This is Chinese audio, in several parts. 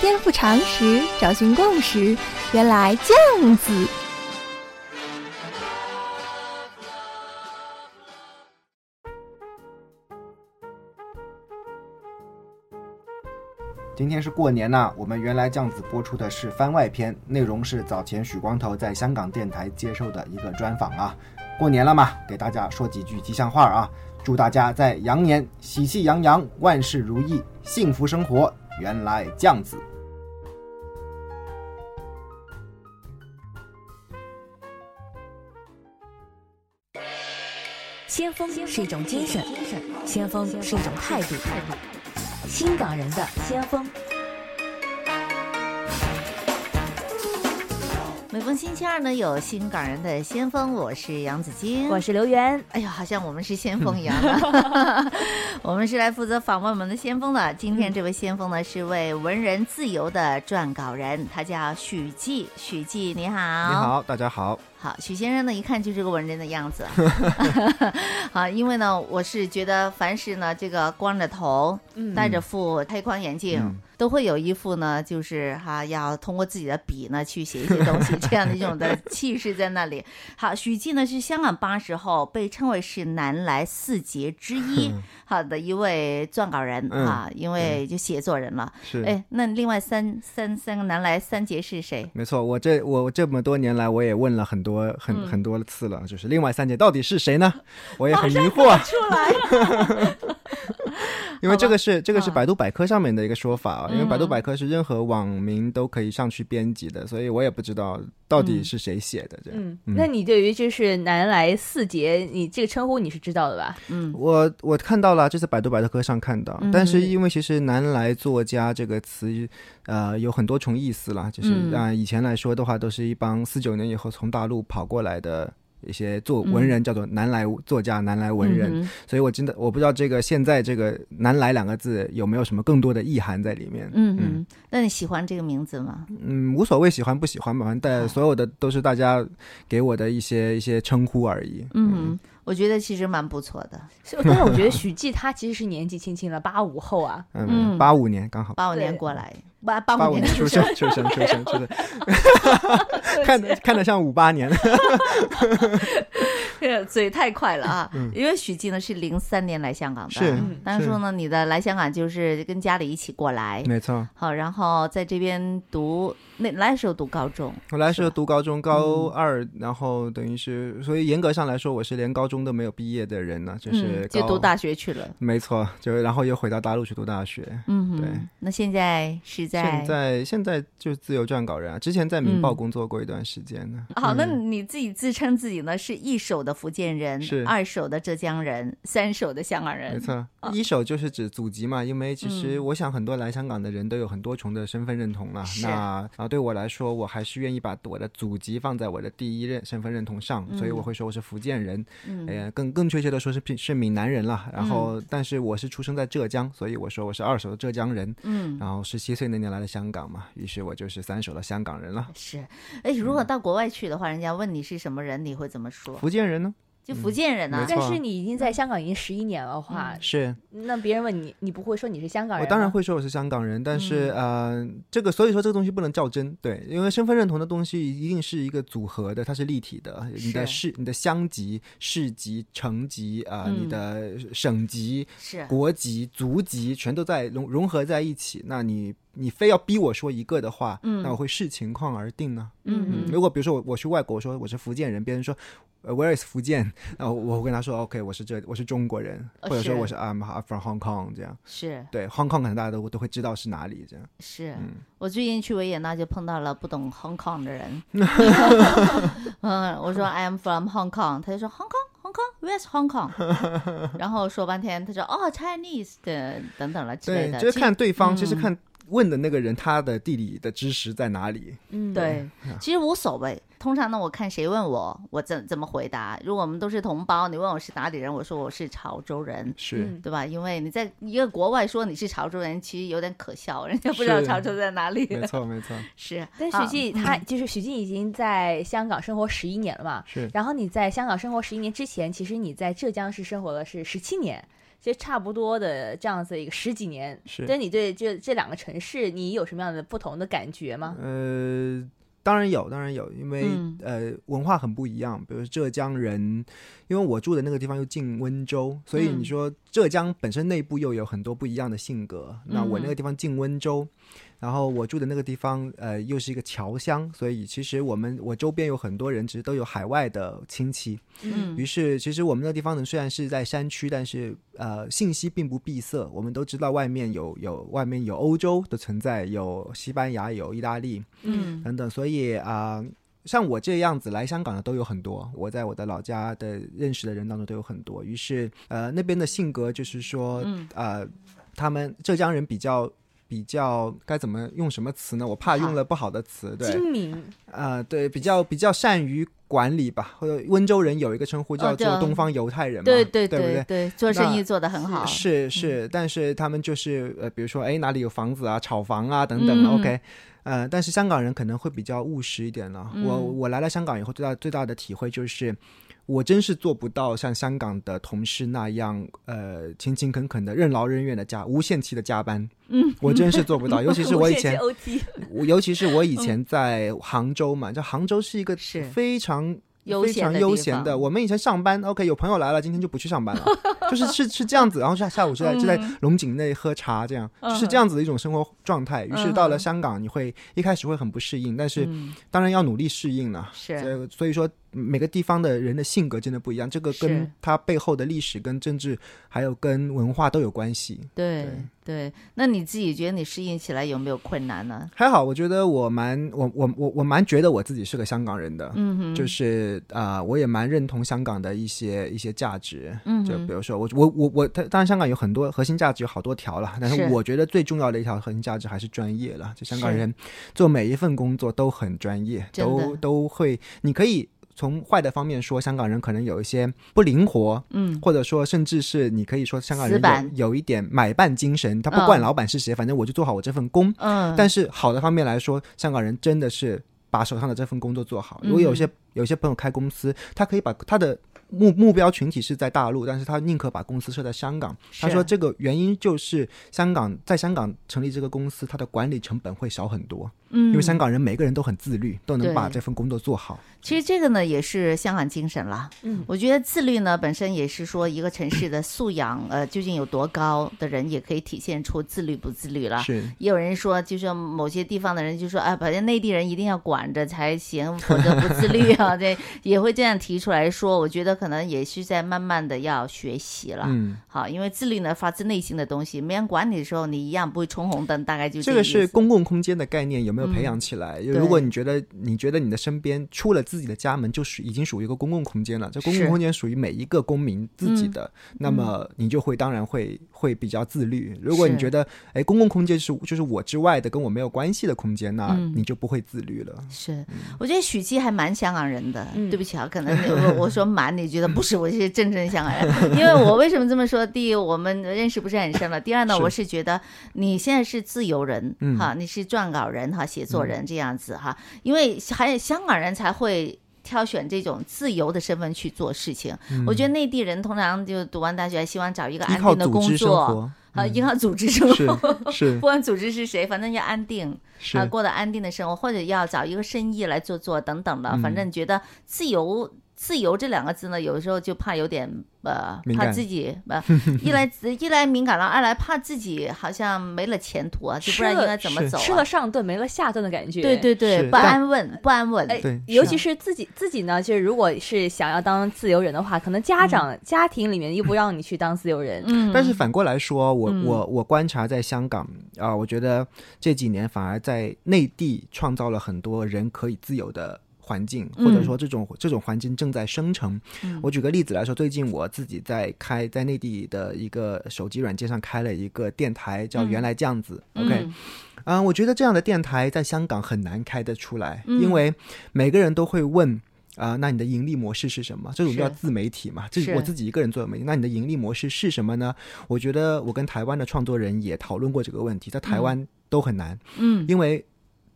颠覆常识，找寻共识，原来这样子。今天是过年呐、我们原来这样子播出的是番外篇，内容是早前许光头在香港电台接受的一个专访啊。过年了嘛，给大家说几句吉祥话啊，祝大家在羊年喜气洋洋，万事如意，幸福生活。原来这样子。先锋是一种精神，先锋是一种态度。新港人的先锋。每逢星期二呢，有新港人的先锋，我是杨子晶，我是刘源。哎呀，好像我们是先锋一样的。我们是来负责访问我们的先锋的。今天这位先锋呢，是位文人自由的撰稿人，他叫许继。许继，你好。你。好，大家好。好，许先生呢，一看就是个文人的样子。好，因为呢，我是觉得凡是呢，这个光着头，戴着副黑框眼镜。嗯都会有一副呢，就是哈、要通过自己的笔呢去写一些东西，这样的一种的 气势在那里。好，许继呢是香港八十后，被称为是南来四杰之一，好的一位撰稿人嗯啊，因为就写作人了。是。哎，那另外三三三个南来三杰是谁？没错，我这我这么多年来，我也问了很多很、嗯很多次了，就是另外三姐到底是谁呢？我也很疑惑，出来。因为这个是这个嗯是百度百科上面的一个说法啊，因为百度百科是任何网民都可以上去编辑的，所以我也不知道到底是谁写的。这样，嗯，那你对于就是南来四杰，你这个称呼你是知道的吧？嗯我我看到了，这是百度百科上看到，嗯但是因为其实“南来作家”这个词，呃，有很多重意思啦，就是嗯啊、以前来说的话，都是一帮四九年以后从大陆跑过来的。一些做文人叫做南来作家、南来文人，所以我真的我不知道这个现在这个“南来”两个字有没有什么更多的意涵在里面。嗯嗯，那你喜欢这个名字吗？嗯，无所谓喜欢不喜欢吧，反正但所有的都是大家给我的一些一些称呼而已。嗯，我觉得其实蛮不错的。是但是我觉得 许继他其实是年纪轻轻了，八五后啊。嗯，嗯八五年刚好，八五年过来，八八五年出生，出生，出生，出生，看得看得像五八年。嘴太快了啊！因为许继呢是零三年来香港的，嗯是嗯当初呢你的来香港就是跟家里一起过来，没错，好，然后在这边读，那来的时候读高中，我来的时候读高中高嗯二，然后等于是，所以严格上来说，我是连高中都没有毕业的人呢，就是嗯，就读大学去了，没错，就然后又回到大陆去读大学。嗯，对那现在是在现在现在就是自由撰稿人啊，之前在《明报》嗯工作过一段时间呢。好，那嗯你自己自称自己呢是一手的福建人，是二手的浙江人，三手的香港人，没错啊，一手就是指祖籍嘛，因为其实嗯我想很多来香港的人都有很多重的身份认同了。是那啊，对我来说，我还是愿意把我的祖籍放在我的第一任身份认同上，所以我会说我是福建人，嗯呃，更更确切的说是闽是闽南人了。然后，但是我是出生在浙江，所以我说我是二手的浙江人。嗯，然后十七岁那年来的香港嘛，于是我就是三手的香港人了。是，哎，如果到国外去的话，人家问你是什么人，你会怎么说？福建人呢？就福建人啊没，错但是你已经在香港已经十一年了的话，是。那别人问你，你不会说你是香港人？我当然会说我是香港人，但是、嗯。呃，这个所以说这个东西不能较真，对，因为身份认同的东西一定是一个组合的，它是立体的，你的市、你的乡级、市级、城级啊、呃嗯。你的省级、是，国籍、族籍全都在融融合在一起，那你你非要逼我说一个的话，嗯那我会视情况而定呢。嗯如果比如说我我去外国，我说我是福建人，别人说呃 Where is 福建？然后我会跟他说 OK，我是这我是中国人，呃或者说我是 I'm from Hong Kong 这样。是对，Hong Kong 可能大家都都会知道是哪里这样。是。嗯我最近去维也纳就碰到了不懂 Hong Kong 的人，嗯，我说 I am from Hong Kong，他就说 Hong Kong Hong Kong，Where's Hong Kong？然后说半天，他说哦 Chinese 的等等了之类对，的，就是看对方，其实嗯看问的那个人他的地理的知识在哪里。嗯，对，其实无所谓。通常呢，我看谁问我，我怎怎么回答。如果我们都是同胞，你问我是哪里人，我说我是潮州人，是，嗯。对吧？因为你在一个国外说你是潮州人，其实有点可笑，人家不知道潮州在哪里。没错没错，是，但许好继他就是许继已经在香港生活十一年了嘛，是。然后你在香港生活十一年之前，其实你在浙江是生活了是十七年，其实差不多的这样子一个十几年，是但你对这这两个城市，你有什么样的不同的感觉吗？呃，当然有，当然有，因为、嗯呃文化很不一样。比如浙江人，因为我住的那个地方又近温州，所以嗯你说浙江本身内部又有很多不一样的性格。那我那个地方近温州，然后我住的那个地方呃又是一个侨乡，所以其实我们我周边有很多人其实都有海外的亲戚。嗯于是，其实我们那个地方呢，虽然是在山区，但是呃，信息并不闭塞。我们都知道外面有有外面有欧洲的存在，有西班牙，有意大利嗯等等。所以啊、像我这样子来香港的都有很多。我在我的老家的认识的人当中都有很多。于是，呃，那边的性格就是说，嗯呃，他们浙江人比较。比较该怎么用什么词呢？我怕用了不好的词，对，精明，呃，对，比较比较善于管理吧。或者温州人有一个称呼叫做东方犹太人嘛，对对对不对？对，做生意做得很好。是是，但是他们就是呃，比如说，哎，哪里有房子啊，炒房啊等等、嗯 o k 呃，但是香港人可能会比较务实一点了。嗯我我来了香港以后，最大最大的体会就是，我真是做不到像香港的同事那样，呃，勤勤恳恳的、任劳任怨的加无限期的加班。嗯，我真是做不到，尤其是我以前我尤其是我以前在杭州嘛，就杭州是一个是非常非常悠闲的。我们以前上班，OK，有朋友来了，今天就不去上班了，就是是是这样子。然后下下午就在就在龙井内喝茶，这样就是这样子的一种生活状态。于是到了香港，你会一开始会很不适应，但是嗯当然要努力适应了。是所以说每个地方的人的性格真的不一样，这个跟他背后的历史、跟政治还有跟文化都有关系。对对。那你自己觉得你适应起来有没有困难呢？还好，我觉得我蛮我我我我蛮觉得我自己是个香港人的，嗯哼，就是啊、呃我也蛮认同香港的一些一些价值，嗯就比如说我我我我，当当然香港有很多核心价值有好多条了，但是是我觉得最重要的一条核心价值还是专业了。就香港人做每一份工作都很专业，都都会，你可以。从坏的方面说，香港人可能有一些不灵活，嗯。或者说甚至是你可以说香港人有有一点买办精神，他不嗯。管老板是谁，反正我就做好我这份工。嗯，但是好的方面来说，香港人真的是把手上的这份工作做好。嗯。如果有些有些朋友开公司，他可以把他的目目标群体是在大陆，但是他宁可把公司设在香港。他说这个原因就是香港在香港成立这个公司，它的管理成本会少很多，嗯因为香港人每个人都很自律，都能把这份工作做好。其实这个呢也是香港精神啦。嗯我觉得自律呢本身也是说一个城市的素养，呃，究竟有多高的人也可以体现出自律不自律了。是也有人说，就是某些地方的人就说，哎，反正内地人一定要管着才行，否则不自律啊，这也会这样提出来说。我觉得可能也是在慢慢的要学习了。嗯，好，因为自律呢发自内心的东西，没人管你的时候，你一样不会冲红灯，大概就这个是公共空间的概念有没有培养起来？对如果你觉得你觉得你的身边出了自己的家门就属已经属于一个公共空间了，这公共空间属于每一个公民自己的，那么你就会当然会会比较自律。如果你觉得哎公共空间是就是我之外的跟我没有关系的空间，那嗯你就不会自律了。是，我觉得许七还蛮香港人的。嗯对不起啊，可能我我说蛮，你觉得不是？我是真正香港人，因为我为什么这么说？第一，我们认识不是很深了；第二呢，是我是觉得你现在是自由人，嗯哈，你是撰稿人哈，写作人这样子哈，因为还有香港人才会。挑选这种自由的身份去做事情，我觉得内地人通常就读完大学，希望找一个安定的工作，活，啊，依靠组织生活，不管组织是谁，反正要安定，是。啊，过得安定的生活，或者要找一个生意来做做等等的，嗯反正觉得自由。自由这两个字呢，有时候就怕有点呃，怕自己呃，一来一来敏感了，二来怕自己好像没了前途啊，就不知道应该怎么走、啊。吃了上顿没了下顿的感觉。对对对，不安稳，不安稳。哎对，尤其是自己自己呢，就是如果是想要当自由人的话，可能家长、家庭里面又不让你去当自由人。嗯，但是反过来说，我、嗯我我观察在香港啊、我觉得这几年反而在内地创造了很多人可以自由的环境，嗯或者说这种这种环境正在生成。嗯我举个例子来说，最近我自己在开在内地的一个手机软件上开了一个电台，叫嗯原来这样子。OK，嗯啊、我觉得这样的电台在香港很难开得出来，嗯因为每个人都会问。啊、那你的盈利模式是什么？这种叫自媒体嘛，这是是我自己一个人做的媒体。那你的盈利模式是什么呢？我觉得我跟台湾的创作人也讨论过这个问题，在台湾都很难，嗯因为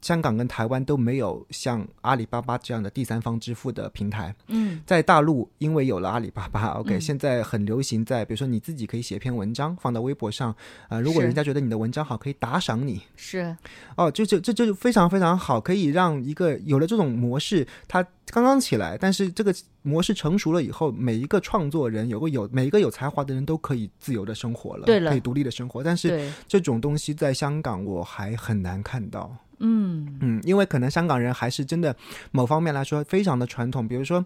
香港跟台湾都没有像阿里巴巴这样的第三方支付的平台。嗯。在大陆，因为有了阿里巴巴，OK，、嗯。现在很流行在，比如说你自己可以写篇文章放到微博上，呃，如果人家觉得你的文章好，可以打赏你，是。哦，这这这这就非常非常好，可以让一个有了这种模式，它刚刚起来，但是这个模式成熟了以后，每一个创作人有个有每一个有才华的人都可以自由的生活了，对了可以独立的生活。但是这种东西在香港我还很难看到，嗯嗯，因为可能香港人还是真的某方面来说非常的传统，比如说。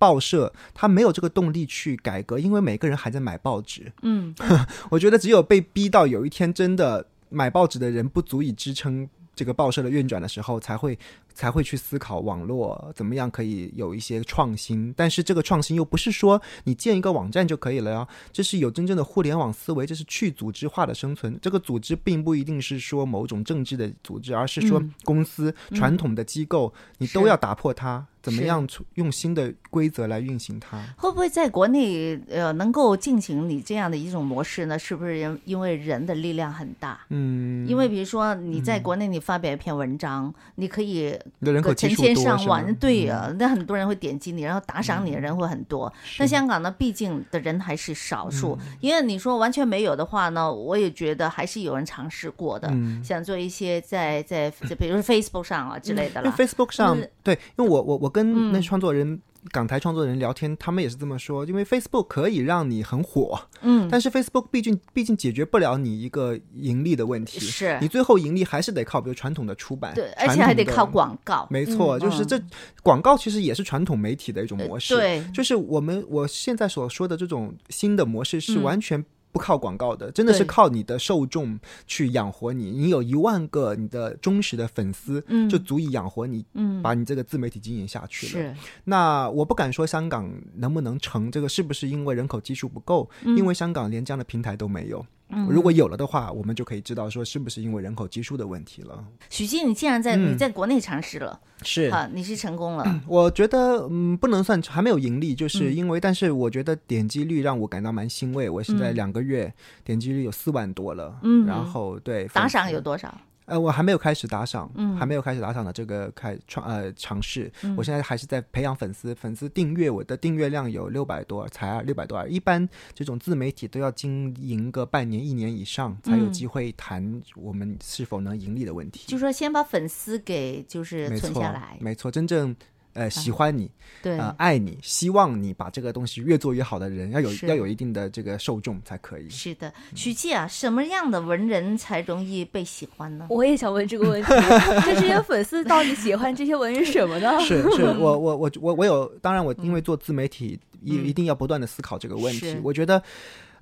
报社他没有这个动力去改革，因为每个人还在买报纸。嗯 我觉得只有被逼到有一天真的买报纸的人不足以支撑这个报社的运转的时候，才会才会去思考网络怎么样可以有一些创新。但是这个创新又不是说你建一个网站就可以了呀，这是有真正的互联网思维，这是去组织化的生存。这个组织并不一定是说某种政治的组织，而是说嗯公司、传统的机构，你都要打破它，怎么样用新的规则来运行它。会不会在国内呃能够进行你这样的一种模式呢？是不是因因为人的力量很大？嗯，因为比如说你在国内你发表一篇文章，你可以人口成千上万，对呀、嗯。那很多人会点击你，然后打赏你的人会很多。但香港呢，毕竟的人还是少数，嗯。因为你说完全没有的话呢，我也觉得还是有人尝试过的，嗯。想做一些在在在比如说 Facebook 上啊之类的因为啦。Facebook 上就是对，因为我我我跟那嗯创作人、港台创作人聊天，他们也是这么说，因为 Facebook 可以让你很火，嗯，但是 Facebook 毕竟毕竟解决不了你一个盈利的问题，是你最后盈利还是得靠比如传统的出版，对，而且还得靠。广告。没错，嗯就是这广告其实也是传统媒体的一种模式，对，就是我们我现在所说的这种新的模式是嗯完全不靠广告的，真的是靠你的受众去养活你。你有一万个你的忠实的粉丝，嗯就足以养活你，嗯把你这个自媒体经营下去了。是那我不敢说香港能不能成，这个是不是因为人口基数不够？嗯因为香港连这样的平台都没有。如果有了的话，我们就可以知道说是不是因为人口基数的问题了。许静，你竟然在、嗯。你在国内尝试了？是。啊，你是成功了，我觉得嗯，不能算还没有盈利，就是嗯。因为，但是我觉得点击率让我感到蛮欣慰。我现在嗯。两个月点击率有四万多了，嗯。然后对打赏有多少？呃，我还没有开始打赏，嗯还没有开始打赏的这个开创呃尝试。嗯我现在还是在培养粉丝，粉丝订阅我的订阅量有六百多，才六百多。一般这种自媒体都要经营个半年、一年以上，才有嗯机会谈我们是否能盈利的问题。就说先把粉丝给就是存下来，没错，真正呃喜欢你、对，呃爱你，希望你把这个东西越做越好的人，要有要有一定的这个受众才可以。是的，许记啊，什么样的文人才容易被喜欢呢？我也想问这个问题，就 这些粉丝到底喜欢这些文人什么呢？是是，我 我我我我有，当然我因为做自媒体，一、嗯一定要不断的思考这个问题。我觉得，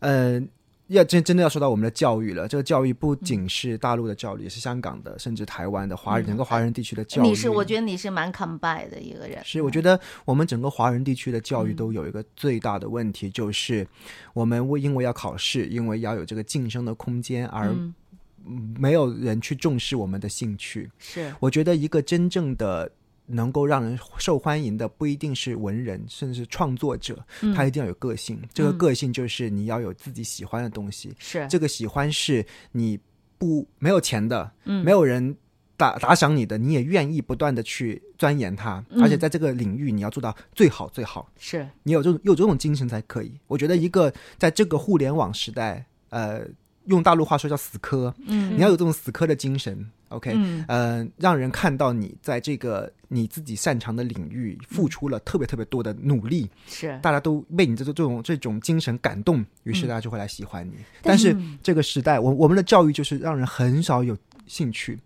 呃，要真真的要说到我们的教育了，这个教育不仅是大陆的教育，也是香港的，甚至台湾的华人、嗯整个华人地区的教育。你是，我觉得你是蛮 combine 的一个人。是，我觉得我们整个华人地区的教育嗯都有一个最大的问题，就是我们为因为要考试，因为要有这个晋升的空间，而没有人去重视我们的兴趣。是我觉得一个真正的能够让人受欢迎的，不一定是文人，甚至是创作者，嗯他一定要有个性。这个嗯个性就是你要有自己喜欢的东西，是，这个喜欢是你不没有钱的，嗯没有人。打打赏你的，你也愿意不断的去钻研它，嗯而且在这个领域你要做到最好最好，是你有这种有这种精神才可以。我觉得一个在这个互联网时代，呃，用大陆话说叫死磕，嗯。你要有这种死磕的精神，OK，嗯。呃，让人看到你在这个你自己擅长的领域付出了特别特别多的努力，是，大家都被你这种这种这种精神感动，于是大家就会来喜欢你。但但是嗯这个时代，我我们的教育就是让人很少有兴趣。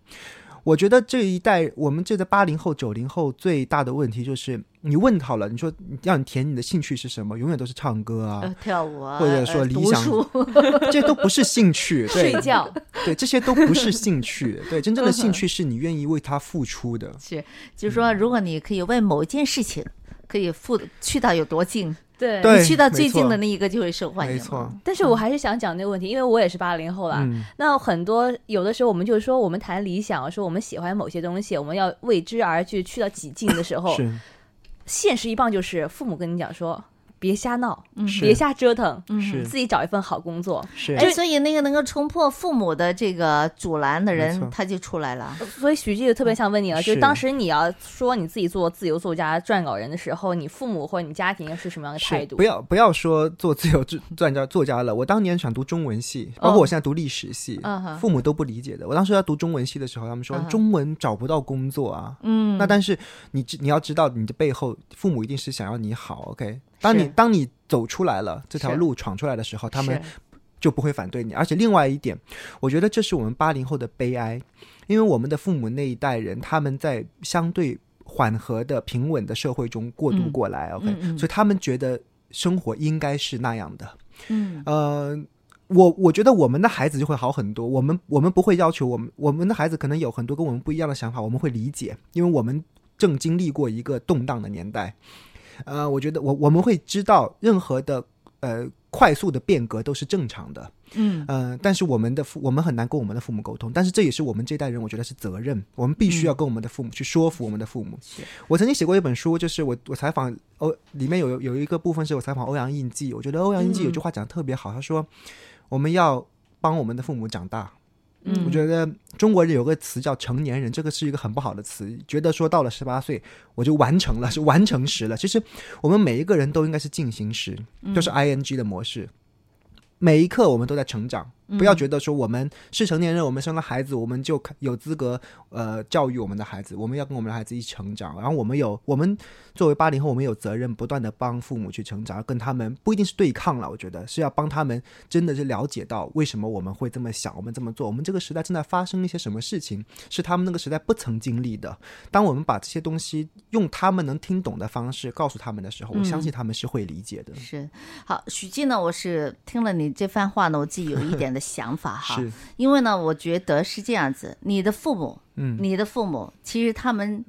我觉得这一代，我们这个八零后、九零后最大的问题就是，你问好了，你说让你填你的兴趣是什么，永远都是唱歌啊，呃，跳舞啊，或者说呃理想 这些都不是兴趣，对。睡觉，对，这些都不是兴趣，对，真正的兴趣是你愿意为他付出的。是，就是说，如果你可以为某一件事情可以付去到有多近，对对你去到最近的那一个就会受欢迎。没错，但是我还是想讲那个问题，因为我也是八零后啦。嗯，那很多有的时候我们就是说，我们谈理想，说我们喜欢某些东西，我们要为之而去，去到几近的时候，现实一棒就是父母跟你讲说，别瞎闹，嗯别瞎折腾，嗯是自己找一份好工作。是哎，所以那个能够冲破父母的这个阻拦的，人他就出来了。所以许记就特别想问你了，就是是当时你要说你自己做自由作家、撰稿人的时候，你父母或者你家庭是什么样的态度？不要不要说做自由撰撰家作家了，我当年想读中文系，包括我现在读历史系，父母都不理解的。我当时要读中文系的时候，他们说、嗯中文找不到工作啊。嗯那但是你知你要知道，你的背后父母一定是想要你好，OK？当你当你走出来了这条路闯出来的时候，他们就不会反对你。而且另外一点，我觉得这是我们八零后的悲哀，因为我们的父母那一代人，他们在相对缓和的、平稳的社会中过渡嗯过来、o k 嗯嗯所以他们觉得生活应该是那样的。嗯呃，我我觉得我们的孩子就会好很多。我们我们不会要求我们我们的孩子可能有很多跟我们不一样的想法，我们会理解，因为我们正经历过一个动荡的年代。呃，我觉得我我们会知道任何的呃快速的变革都是正常的。嗯呃，但是我们的父我们很难跟我们的父母沟通，但是这也是我们这代人我觉得是责任，我们必须要跟我们的父母去说服我们的父母。是我曾经写过一本书，就是我我采访欧里面有有一个部分是我采访欧阳印记，我觉得欧阳印记有句话讲的特别好，他说我们要帮我们的父母长大。嗯我觉得中国人有个词叫成年人，这个是一个很不好的词，觉得说到了十八岁我就完成了，是完成时了。其实我们每一个人都应该是进行时，就是 ing 的模式。每一刻我们都在成长，不要觉得说我们是成年人，我们生了孩子，我们就有资格呃教育我们的孩子。我们要跟我们的孩子一起成长，然后我们有我们作为八零后，我们有责任不断的帮父母去成长，跟他们不一定是对抗了，我觉得是要帮他们真的是了解到为什么我们会这么想，我们这么做，我们这个时代正在发生一些什么事情，是他们那个时代不曾经历的。当我们把这些东西用他们能听懂的方式告诉他们的时候，我相信他们是会理解的。是好，许静呢，我是听了你这番话呢，我自己有一点的想法哈，因为呢，我觉得是这样子，你的父母，嗯，你的父母其实他们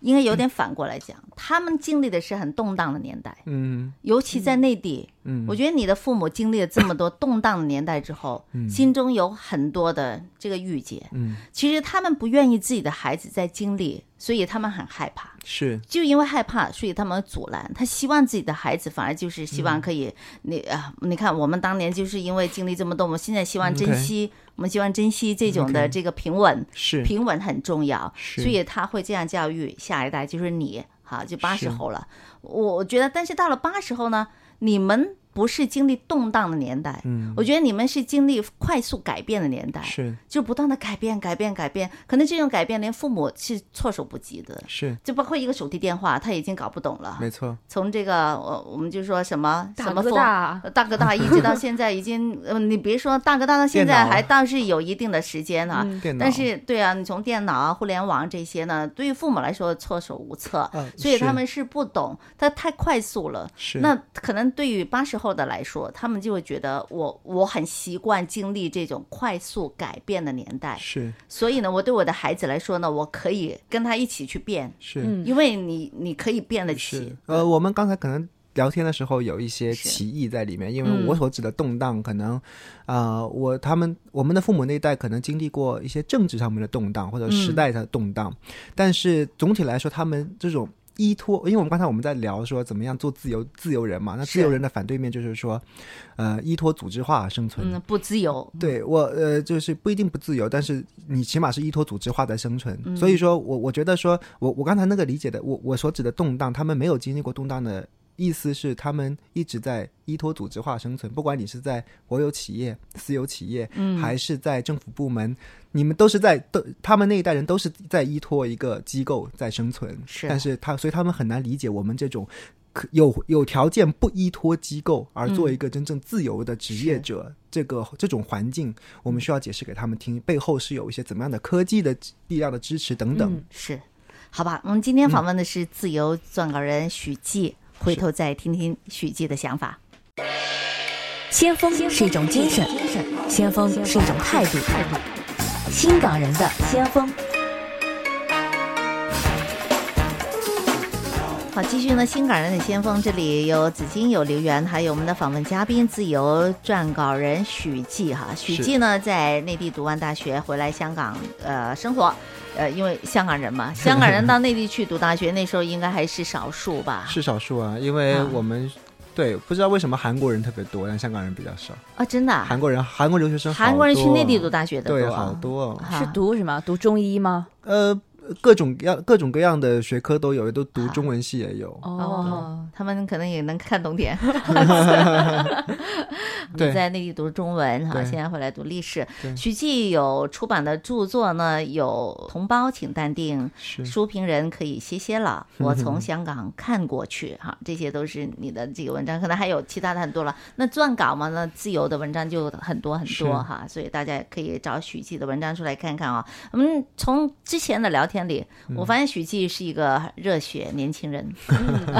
应该有点反过来讲，他们经历的是很动荡的年代，嗯尤其在内地，嗯，我觉得你的父母经历了这么多动荡的年代之后，嗯心中有很多的这个郁结。嗯，其实他们不愿意自己的孩子在经历，所以他们很害怕。是就因为害怕，所以他们阻拦。他希望自己的孩子，反而就是希望可以，你啊，你看我们当年就是因为经历这么多，我们现在希望珍惜，我们希望珍惜这种的这个平稳，是。平稳很重要，所以他会这样教育下一代，就是你，好，就八十后了。我我觉得，但是到了八十后呢，你们不是经历动荡的年代，嗯。我觉得你们是经历快速改变的年代，是。就不断的改变、改变、改变，可能这种改变连父母是措手不及的。是，就包括一个手提电话，他已经搞不懂了。没错，从这个我我们就说什么大哥什么风大，大。哥大，一直到现在已经，呃，你别说大哥大到现在还倒是有一定的时间啊。嗯。电脑，但是，对啊，你从电脑啊、互联网这些呢，对于父母来说措手无策，呃所以他们是不懂，他太快速了。是。那可能对于八十后的来说，他们就会觉得我我很习惯经历这种快速改变的年代，是。所以呢，我对我的孩子来说呢，我可以跟他一起去变，是。嗯因为你你可以变得是。起，，呃，我们刚才可能。聊天的时候有一些歧义在里面，因为嗯我所指的动荡，可能，呃，我他们我们的父母那一代可能经历过一些政治上面的动荡或者时嗯。代的动荡，但是总体来说，他们这种依托，因为我们刚才我们在聊说怎么样做自由自由人嘛，那自由人的反对面就是说，呃，依托组织化生存，嗯，不自由，对我呃，就是不一定不自由，但是你起码是依托组织化的生存。嗯所以说我我觉得说，我我刚才那个理解的，我我所指的动荡，他们没有经历过动荡的意思是，他们一直在依托组织化生存。不管你是在国有企业、私有企业，嗯，还是在政府部门，你们都是在都他们那一代人都是在依托一个机构在生存。是但是他所以他们很难理解我们这种。可有有条件不依托机构而做一个真正自由的职业者，这个这种环境，我们需要解释给他们听，背后是有一些怎么样的科技的力量的支持等等。嗯是，好吧，我们今天访问的是自由撰稿人许记，回头再听听许记的想法。先锋是一种精神，先锋是一种态度。新港人的先锋。好，继续呢，新港人的先锋，这里有紫金，有刘源，还有我们的访问嘉宾，自由撰稿人许记哈。许是记呢，在内地读完大学，回来香港呃生活，呃，因为香港人嘛，香港人到内地去读大学，那时候应该还是少数吧？是少数啊，因为啊我们对，不知道为什么韩国人特别多，但香港人比较少。啊，真的啊、韩国人，韩国留学生，韩国人去内地读大学的对，好多哦。是读什么？读中医吗？呃，各种各样各种各样的学科都有，都读中文系也有。哦，他们可能也能看懂点。你在内地读中文哈，现在回来读历史。对徐继有出版的著作呢，有《同胞请淡定》，书评人可以歇歇了，我从香港看过去哈，这些都是你的这个文章，可能还有其他的很多了。那撰稿嘛，那自由的文章就很多很多哈，所以大家也可以找许继的文章出来看看啊。我们从之前的聊天里，我发现许继是一个热血年轻人。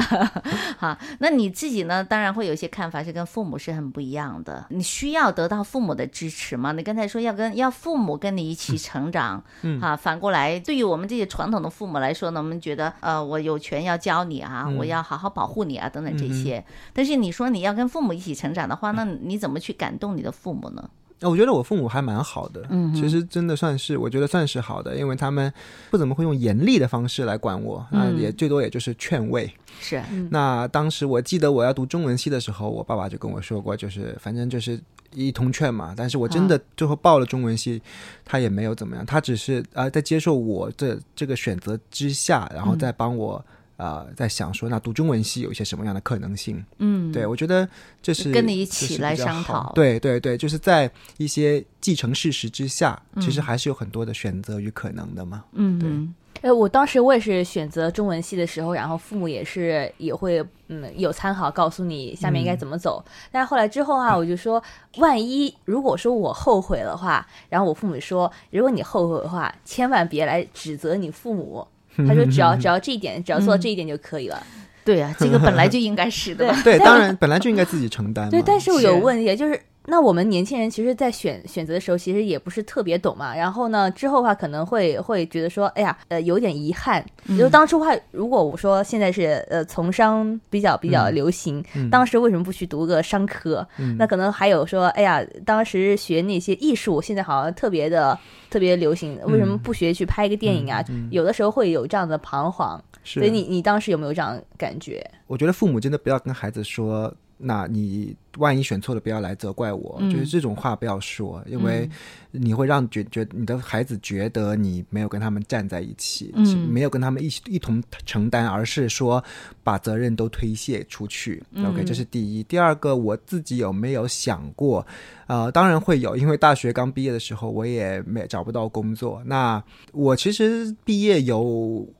好，那你自己呢？当然会有一些看法是跟父母是很不一样的。你需要得到父母的支持吗？你刚才说要跟要父母跟你一起成长，嗯，哈，反过来，对于我们这些传统的父母来说呢，我们觉得呃，我有权要教你啊，我要好好保护你啊，等等这些。但是你说你要跟父母一起成长的话，那你怎么去感动你的父母呢？呃我觉得我父母还蛮好的，嗯其实真的算是，我觉得算是好的，因为他们不怎么会用严厉的方式来管我，那嗯也最多也就是劝慰。是，那当时我记得我要读中文系的时候，我爸爸就跟我说过，就是反正就是一通劝嘛。但是我真的最后报了中文系，他也没有怎么样，他只是呃在接受我这这个选择之下，然后再帮我。呃，在想说，那读中文系有一些什么样的可能性？嗯，对我觉得这是跟你一起来商讨对对对，就是在一些既成事实之下，其嗯实还是有很多的选择与可能的嘛。对嗯对呃，我当时我也是选择中文系的时候，然后父母也是也会嗯有参考，告诉你下面应该怎么走。但是后来之后啊，我就说，万一如果说我后悔的话，然后我父母说，如果你后悔的话，千万别来指责你父母。他说只要只要这一点，只要做到这一点就可以了。对啊，这个本来就应该是的。对，当然本来就应该自己承担。对，但是我有问题，就是那我们年轻人其实，在选选择的时候，其实也不是特别懂嘛。然后呢，之后的话可能会会觉得说，哎呀，呃，有点遗憾。嗯就当初话，如果我说现在是呃从商比较比较嗯流行，嗯当时为什么不去读个商科？嗯那可能还有说，哎呀，当时学那些艺术，现在好像特别的特别流行，为什么不学去拍个电影啊？有的时候会有这样的彷徨。所以你你当时有没有这样感觉？我觉得父母真的不要跟孩子说，那你万一选错了，不要来责怪我，嗯就是这种话不要说，因为你会让觉觉你的孩子觉得你没有跟他们站在一起，嗯没有跟他们一起一同承担，而是说把责任都推卸出去。嗯 OK，这是第一。第二个，我自己有没有想过？呃，当然会有，因为大学刚毕业的时候，我也没找不到工作。那我其实毕业有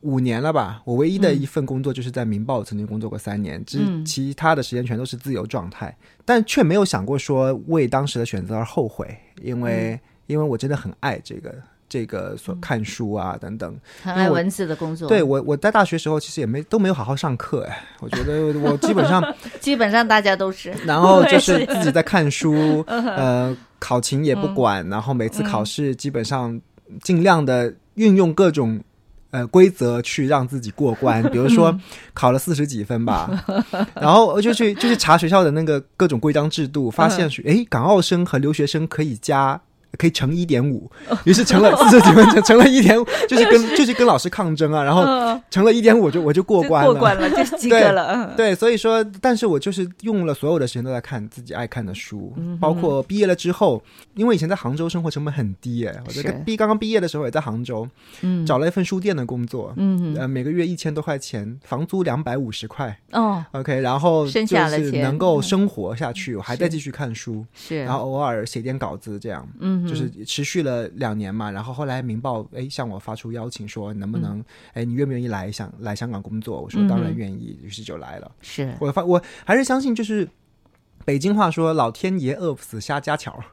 五年了吧，我唯一的一份工作就是在《明报》曾经工作过三年，之嗯其他的时间全都是自由状态，但却没有想过说为当时的选择而后悔，因为、因为我真的很爱这个这个所看书啊等等。很爱文字的工作，对，我我在大学时候其实也没都没有好好上课哎，我觉得我 基本上基本上大家都是。然后就是自己在看书，呃，考勤也不管，然后每次考试基本上尽量的运用各种。呃，规则去让自己过关，比如说考了四十几分吧，然后我就去就去查学校的那个各种规章制度，发现是诶，港澳生和留学生可以加可以乘一点五，于是乘了四十几分，乘乘了一点五，就是跟 就是跟老师抗争啊，然后乘了一点五就我就过关了，过关了，就及格了。嗯。对，所以说，但是我就是用了所有的时间都在看自己爱看的书，嗯包括毕业了之后，因为以前在杭州生活成本很低哎，我这个毕刚刚毕业的时候也在杭州，嗯。找了一份书店的工作，嗯呃，每个月一千多块钱，房租两百五十块哦，，OK，然后就是能够生活下去，我还在继续看书，是，然后偶尔写点稿子这样，嗯哼，就是持续了两年嘛，然后后来《明报》哎向我发出邀请说能不能哎你愿不愿意来想来香港工作？我说当然愿意，于是就来了。是我发我还是相信就是。北京话说“老天爷饿不死瞎家巧”，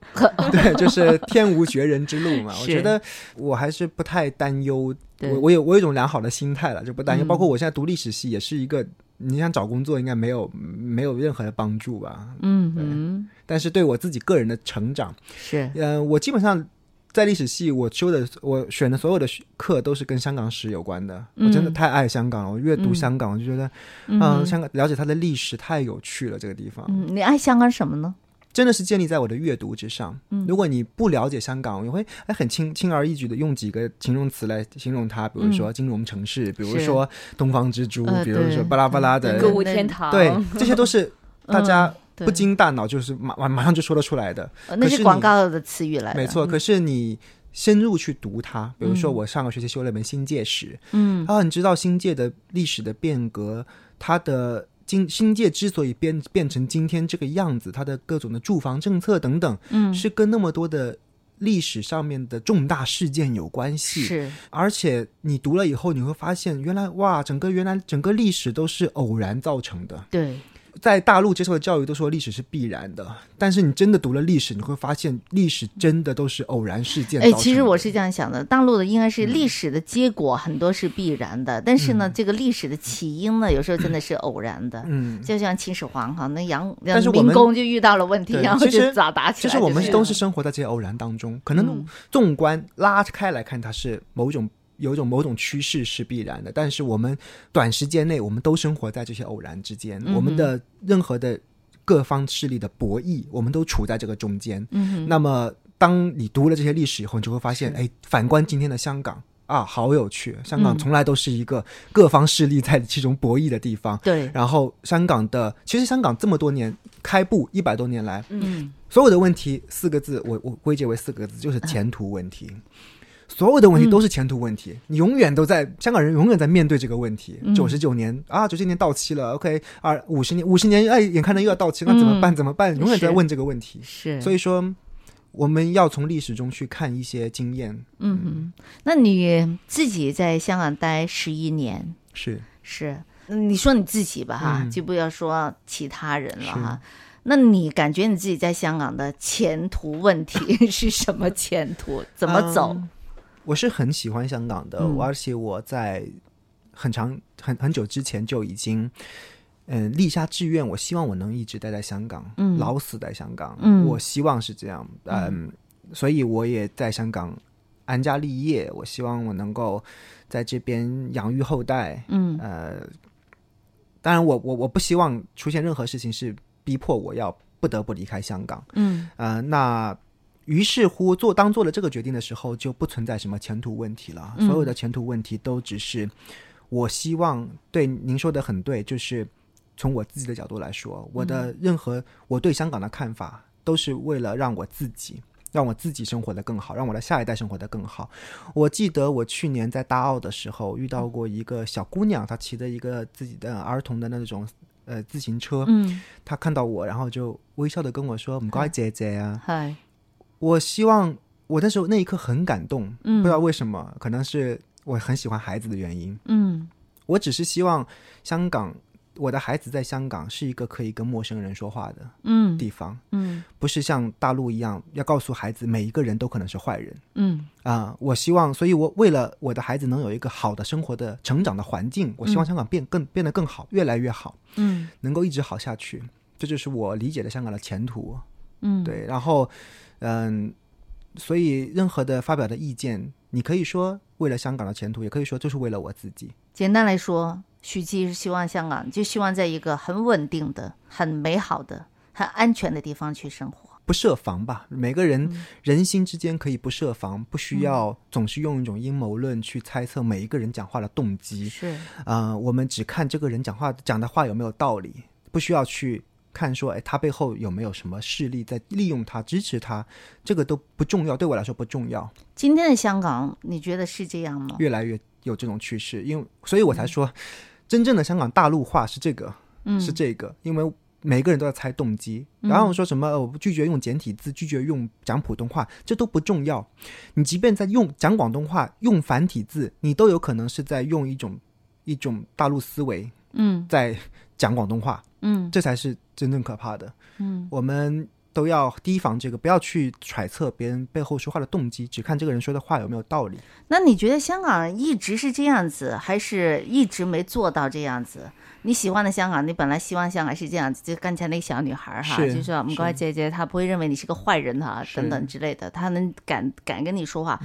对，就是天无绝人之路嘛。我觉得我还是不太担忧，我我有我有一种良好的心态了，就不担忧。嗯包括我现在读历史系，也是一个你想找工作应该没有没有任何的帮助吧。嗯嗯，但是对我自己个人的成长，是嗯、我基本上在历史系，我修的我选的所有的课都是跟香港史有关的。我真的嗯太爱香港了，我阅读嗯香港，我就觉得，嗯、嗯香港了解它的历史太有趣了，这个地方。嗯，你爱香港什么呢？真的是建立在我的阅读之上。嗯。如果你不了解香港，你会哎很轻轻而易举的用几个形容词来形容它，比如说金融城市，比如说东方之珠，呃比如说巴拉巴拉的对，歌舞天堂，对，这些都是大家不经大脑就是马马马上就说得出来的。呃那是广告的词语来的，没错，可是你深入去读它，比如说嗯。我上个学期修了一本新界史，嗯。啊，你知道新界的历史的变革，它的今新界之所以变变成今天这个样子，它的各种的住房政策等等，嗯是跟那么多的历史上面的重大事件有关系。是而且你读了以后，你会发现，原来哇，整个原来整个历史都是偶然造成的。对，在大陆接受的教育都说历史是必然的，但是你真的读了历史，你会发现历史真的都是偶然事件造哎，其实我是这样想的，大陆的应该是嗯历史的结果很多是必然的，但是呢，这个历史的起因呢，有时候真的是偶然的。嗯，就像秦始皇哈，那杨但是民工就遇到了问题，然后就咋打起来。其实我们都是生活在这些偶然当中，可能嗯纵观拉开来看，它是某种有一种某种趋势是必然的，但是我们短时间内我们都生活在这些偶然之间，嗯我们的任何的各方势力的博弈，我们都处在这个中间。嗯哼，那么，当你读了这些历史以后，你就会发现，哎，反观今天的香港啊，好有趣！香港嗯从来都是一个各方势力在其中博弈的地方。对，然后，香港的其实香港这么多年开埠一百多年来，嗯所有的问题四个字，我我归结为四个字，就是前途问题。所有的问题都是前途问题，你永远都在香港人永远在面对这个问题。嗯九十九年啊，九十年到期了，OK，啊五十年五十年，哎，眼看着又要到期，那怎么办？嗯怎么办？永远在问这个问题。是，所以说，我们要从历史中去看一些经验。嗯哼，那你自己在香港待十一年，是是你说你自己吧哈，嗯就不要说其他人了哈。那你感觉你自己在香港的前途问题 是什么前途？怎么走？嗯我是很喜欢香港的，嗯而且我在很长很很久之前就已经。嗯，立下志愿，我希望我能一直待在香港，嗯老死在香港。嗯我希望是这样。嗯，所以我也在香港安家立业。我希望我能够在这边养育后代。嗯呃，当然我，我我不希望出现任何事情是逼迫我要不得不离开香港。嗯呃，那于是乎做当做了这个决定的时候，就不存在什么前途问题了。嗯所有的前途问题都只是我希望对您说的很对，就是从我自己的角度来说，我的任何我对香港的看法，都是为了让我自己。让我自己生活的更好，让我的下一代生活的更好。我记得我去年在大澳的时候遇到过一个小姑娘，她骑着一个自己的儿童的那种呃自行车，嗯，她看到我，然后就微笑的跟我说：“唔该，姐姐啊。”嗨，我希望我那时候那一刻很感动，嗯。不知道为什么，可能是我很喜欢孩子的原因。嗯。我只是希望香港，我的孩子在香港是一个可以跟陌生人说话的嗯。地方，嗯。不是像大陆一样要告诉孩子每一个人都可能是坏人。嗯。啊、我希望，所以我为了我的孩子能有一个好的生活的成长的环境，我希望香港变更变得更好，越来越好，嗯。能够一直好下去。这就是我理解的香港的前途。嗯，对，然后，嗯，所以任何的发表的意见，你可以说为了香港的前途，也可以说就是为了我自己。简单来说，许基是希望香港就希望在一个很稳定的、很美好的、很安全的地方去生活。不设防吧，每个人、嗯人心之间可以不设防，不需要总是用一种阴谋论去猜测每一个人讲话的动机。是，啊、我们只看这个人讲话讲的话有没有道理，不需要去看说，哎，他背后有没有什么势力在利用他、支持他，这个都不重要，对我来说不重要。今天的香港，你觉得是这样吗？越来越有这种趋势，因为所以我才说，真正的香港大陆化是这个，嗯是这个，因为每个人都在猜动机，然后说什么呃我拒绝用简体字，拒绝用讲普通话，这都不重要。你即便在用讲广东话，用繁体字，你都有可能是在用一种一种大陆思维嗯在讲广东话，嗯这才是真正可怕的。嗯我们都要提防这个，不要去揣测别人背后说话的动机，只看这个人说的话有没有道理。那你觉得香港一直是这样子，还是一直没做到这样子？你喜欢的香港，你本来希望香港是这样子，就刚才那个小女孩哈，是就说我们乖姐姐，她不会认为你是个坏人哈，等等之类的，她能敢敢跟你说话。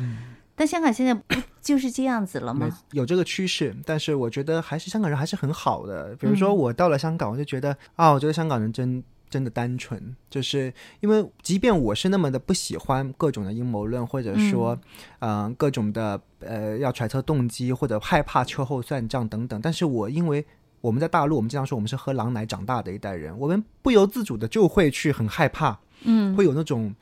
但香港现在不 就是这样子了吗？有这个趋势，但是我觉得还是香港人还是很好的。比如说嗯我到了香港，我就觉得啊，我觉得香港人真真的单纯，就是因为即便我是那么的不喜欢各种的阴谋论，或者说嗯、呃各种的呃要揣测动机或者害怕秋后算账等等，但是我因为我们在大陆，我们经常说我们是喝狼奶长大的一代人，我们不由自主的就会去很害怕，嗯会有那种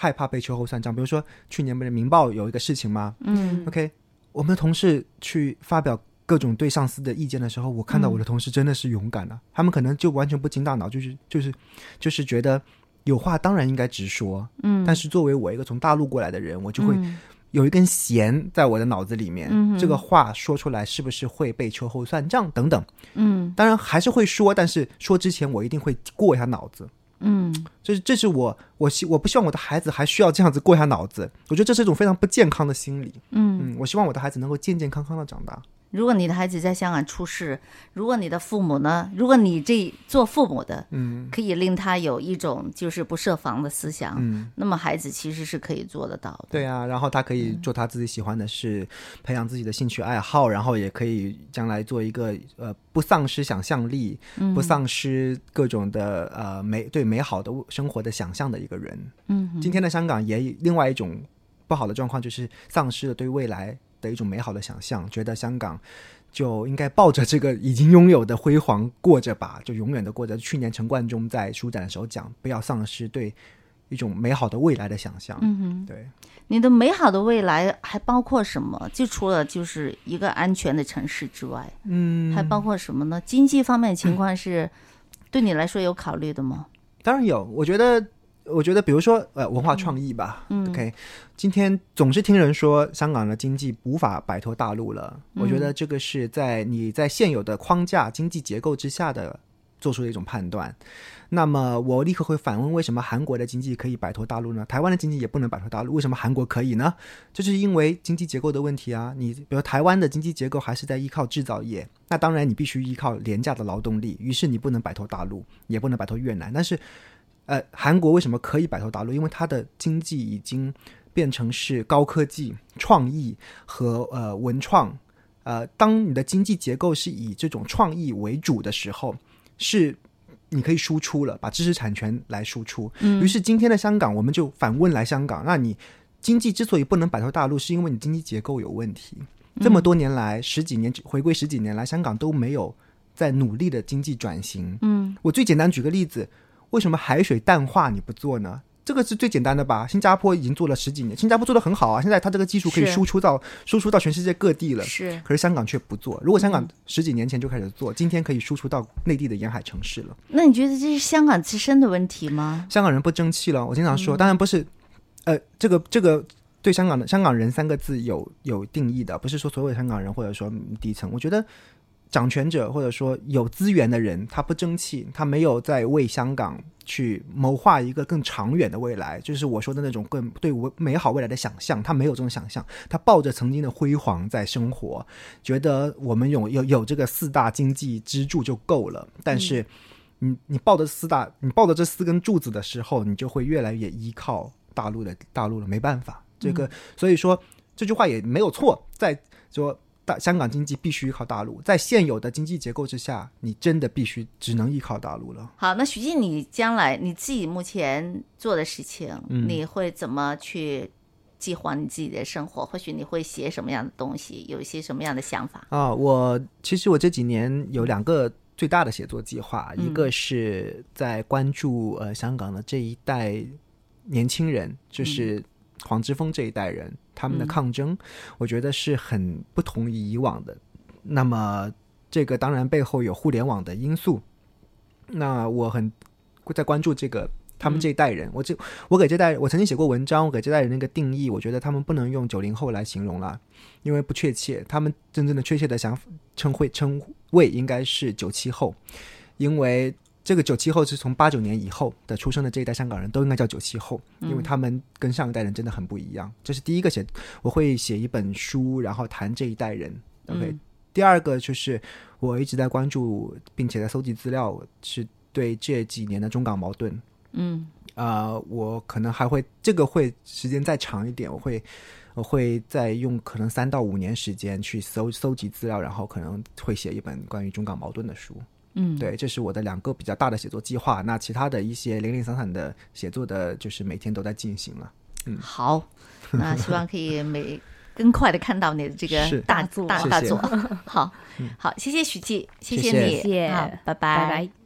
害怕被秋后算账。比如说去年不是《明报》有一个事情吗？嗯 OK，我们的同事去发表各种对上司的意见的时候，我看到我的同事真的是勇敢了、他们可能就完全不经大脑，就是就是就是觉得有话当然应该直说。嗯，但是作为我一个从大陆过来的人，我就会嗯有一根弦在我的脑子里面，嗯这个话说出来是不是会被秋后算账等等。嗯当然还是会说，但是说之前我一定会过一下脑子。嗯这是这是我我希我不希望我的孩子还需要这样子过一下脑子，我觉得这是一种非常不健康的心理。嗯。嗯，我希望我的孩子能够健健康康的长大。如果你的孩子在香港出事，如果你的父母呢，如果你这做父母的嗯。可以令他有一种就是不设防的思想，嗯，那么孩子其实是可以做得到的。对啊，然后他可以做他自己喜欢的事，培养自己的兴趣爱好，然后也可以将来做一个呃不丧失想象力、嗯。不丧失各种的呃美对美好的生活的想象的一个人。嗯今天的香港也有另外一种不好的状况，就是丧失了对未来的一种美好的想象，觉得香港就应该抱着这个已经拥有的辉煌过着吧，就永远的过着。去年陈冠中在书展的时候讲，不要丧失对一种美好的未来的想象。嗯哼，对，你的美好的未来还包括什么？就除了就是一个安全的城市之外，嗯，还包括什么呢？经济方面的情况是对你来说有考虑的吗？当然有，我觉得，我觉得，比如说，呃，文化创意吧。嗯 OK，今天总是听人说香港的经济无法摆脱大陆了，我觉嗯得这个是在你在现有的框架经济结构之下的做出的一种判断。那么我立刻会反问：为什么韩国的经济可以摆脱大陆呢？台湾的经济也不能摆脱大陆，为什么韩国可以呢？就是因为经济结构的问题啊。你比如台湾的经济结构还是在依靠制造业，那当然你必须依靠廉价的劳动力，于是你不能摆脱大陆，也不能摆脱越南。但是，呃，韩国为什么可以摆脱大陆？因为它的经济已经变成是高科技、创意和呃文创。呃，当你的经济结构是以这种创意为主的时候，是你可以输出了，把知识产权来输出。嗯于是今天的香港，我们就反问来香港：那你经济之所以不能摆脱大陆，是因为你经济结构有问题。这么多年来，十几年回归十几年来，香港都没有在努力的经济转型。嗯我最简单举个例子，为什么海水淡化你不做呢？这个是最简单的吧？新加坡已经做了十几年，新加坡做的很好啊，现在它这个技术可以输出到输出到全世界各地了。是可是香港却不做。如果香港嗯十几年前就开始做，今天可以输出到内地的沿海城市了。那你觉得这是香港自身的问题吗？香港人不争气了。我经常嗯说，当然不是，呃，这个这个对香港的香港人三个字有有定义的，不是说所有的香港人或者说嗯底层。我觉得掌权者或者说有资源的人，他不争气，他没有在为香港去谋划一个更长远的未来，就是我说的那种更对我美好未来的想象，他没有这种想象，他抱着曾经的辉煌在生活，觉得我们有有有这个四大经济支柱就够了，但是。你你抱着四大，你抱着这四根柱子的时候，你就会越来越依靠大陆的大陆了，没办法。这个、所以说这句话也没有错，在说大香港经济必须依靠大陆，在现有的经济结构之下，你真的必须只能依靠大陆了。好，那徐静，你将来你自己目前做的事情，嗯你会怎么去计划你自己的生活？或许你会写什么样的东西，有一些什么样的想法？啊，我其实我这几年有两个最大的写作计划，嗯一个是在关注呃香港的这一代年轻人，就是黄之锋这一代人他们的嗯抗争，我觉得是很不同于以往的。那么这个当然背后有互联网的因素，那我很在关注这个。他们这一代人，我这我给这代我曾经写过文章，我给这代人那个定义，我觉得他们不能用九零后来形容了，因为不确切。他们真正的确切的想法称会称谓应该是九七后，因为这个九七后是从八九年以后的出生的这一代香港人都应该叫九七后，因为他们跟上一代人真的很不一样。这是第一个写，我会写一本书，然后谈这一代人。OK，、嗯第二个就是我一直在关注，并且在搜集资料，是对这几年的中港矛盾。嗯呃，我可能还会这个会时间再长一点，我会我会再用可能三到五年时间去搜搜集资料，然后可能会写一本关于中港矛盾的书。嗯，对，这是我的两个比较大的写作计划。那其他的一些零零散散的写作的，就是每天都在进行了。嗯好，那希望可以每更快的看到你的这个大大作大大作。好，好，谢谢许记，谢谢谢你，谢谢好，拜拜拜。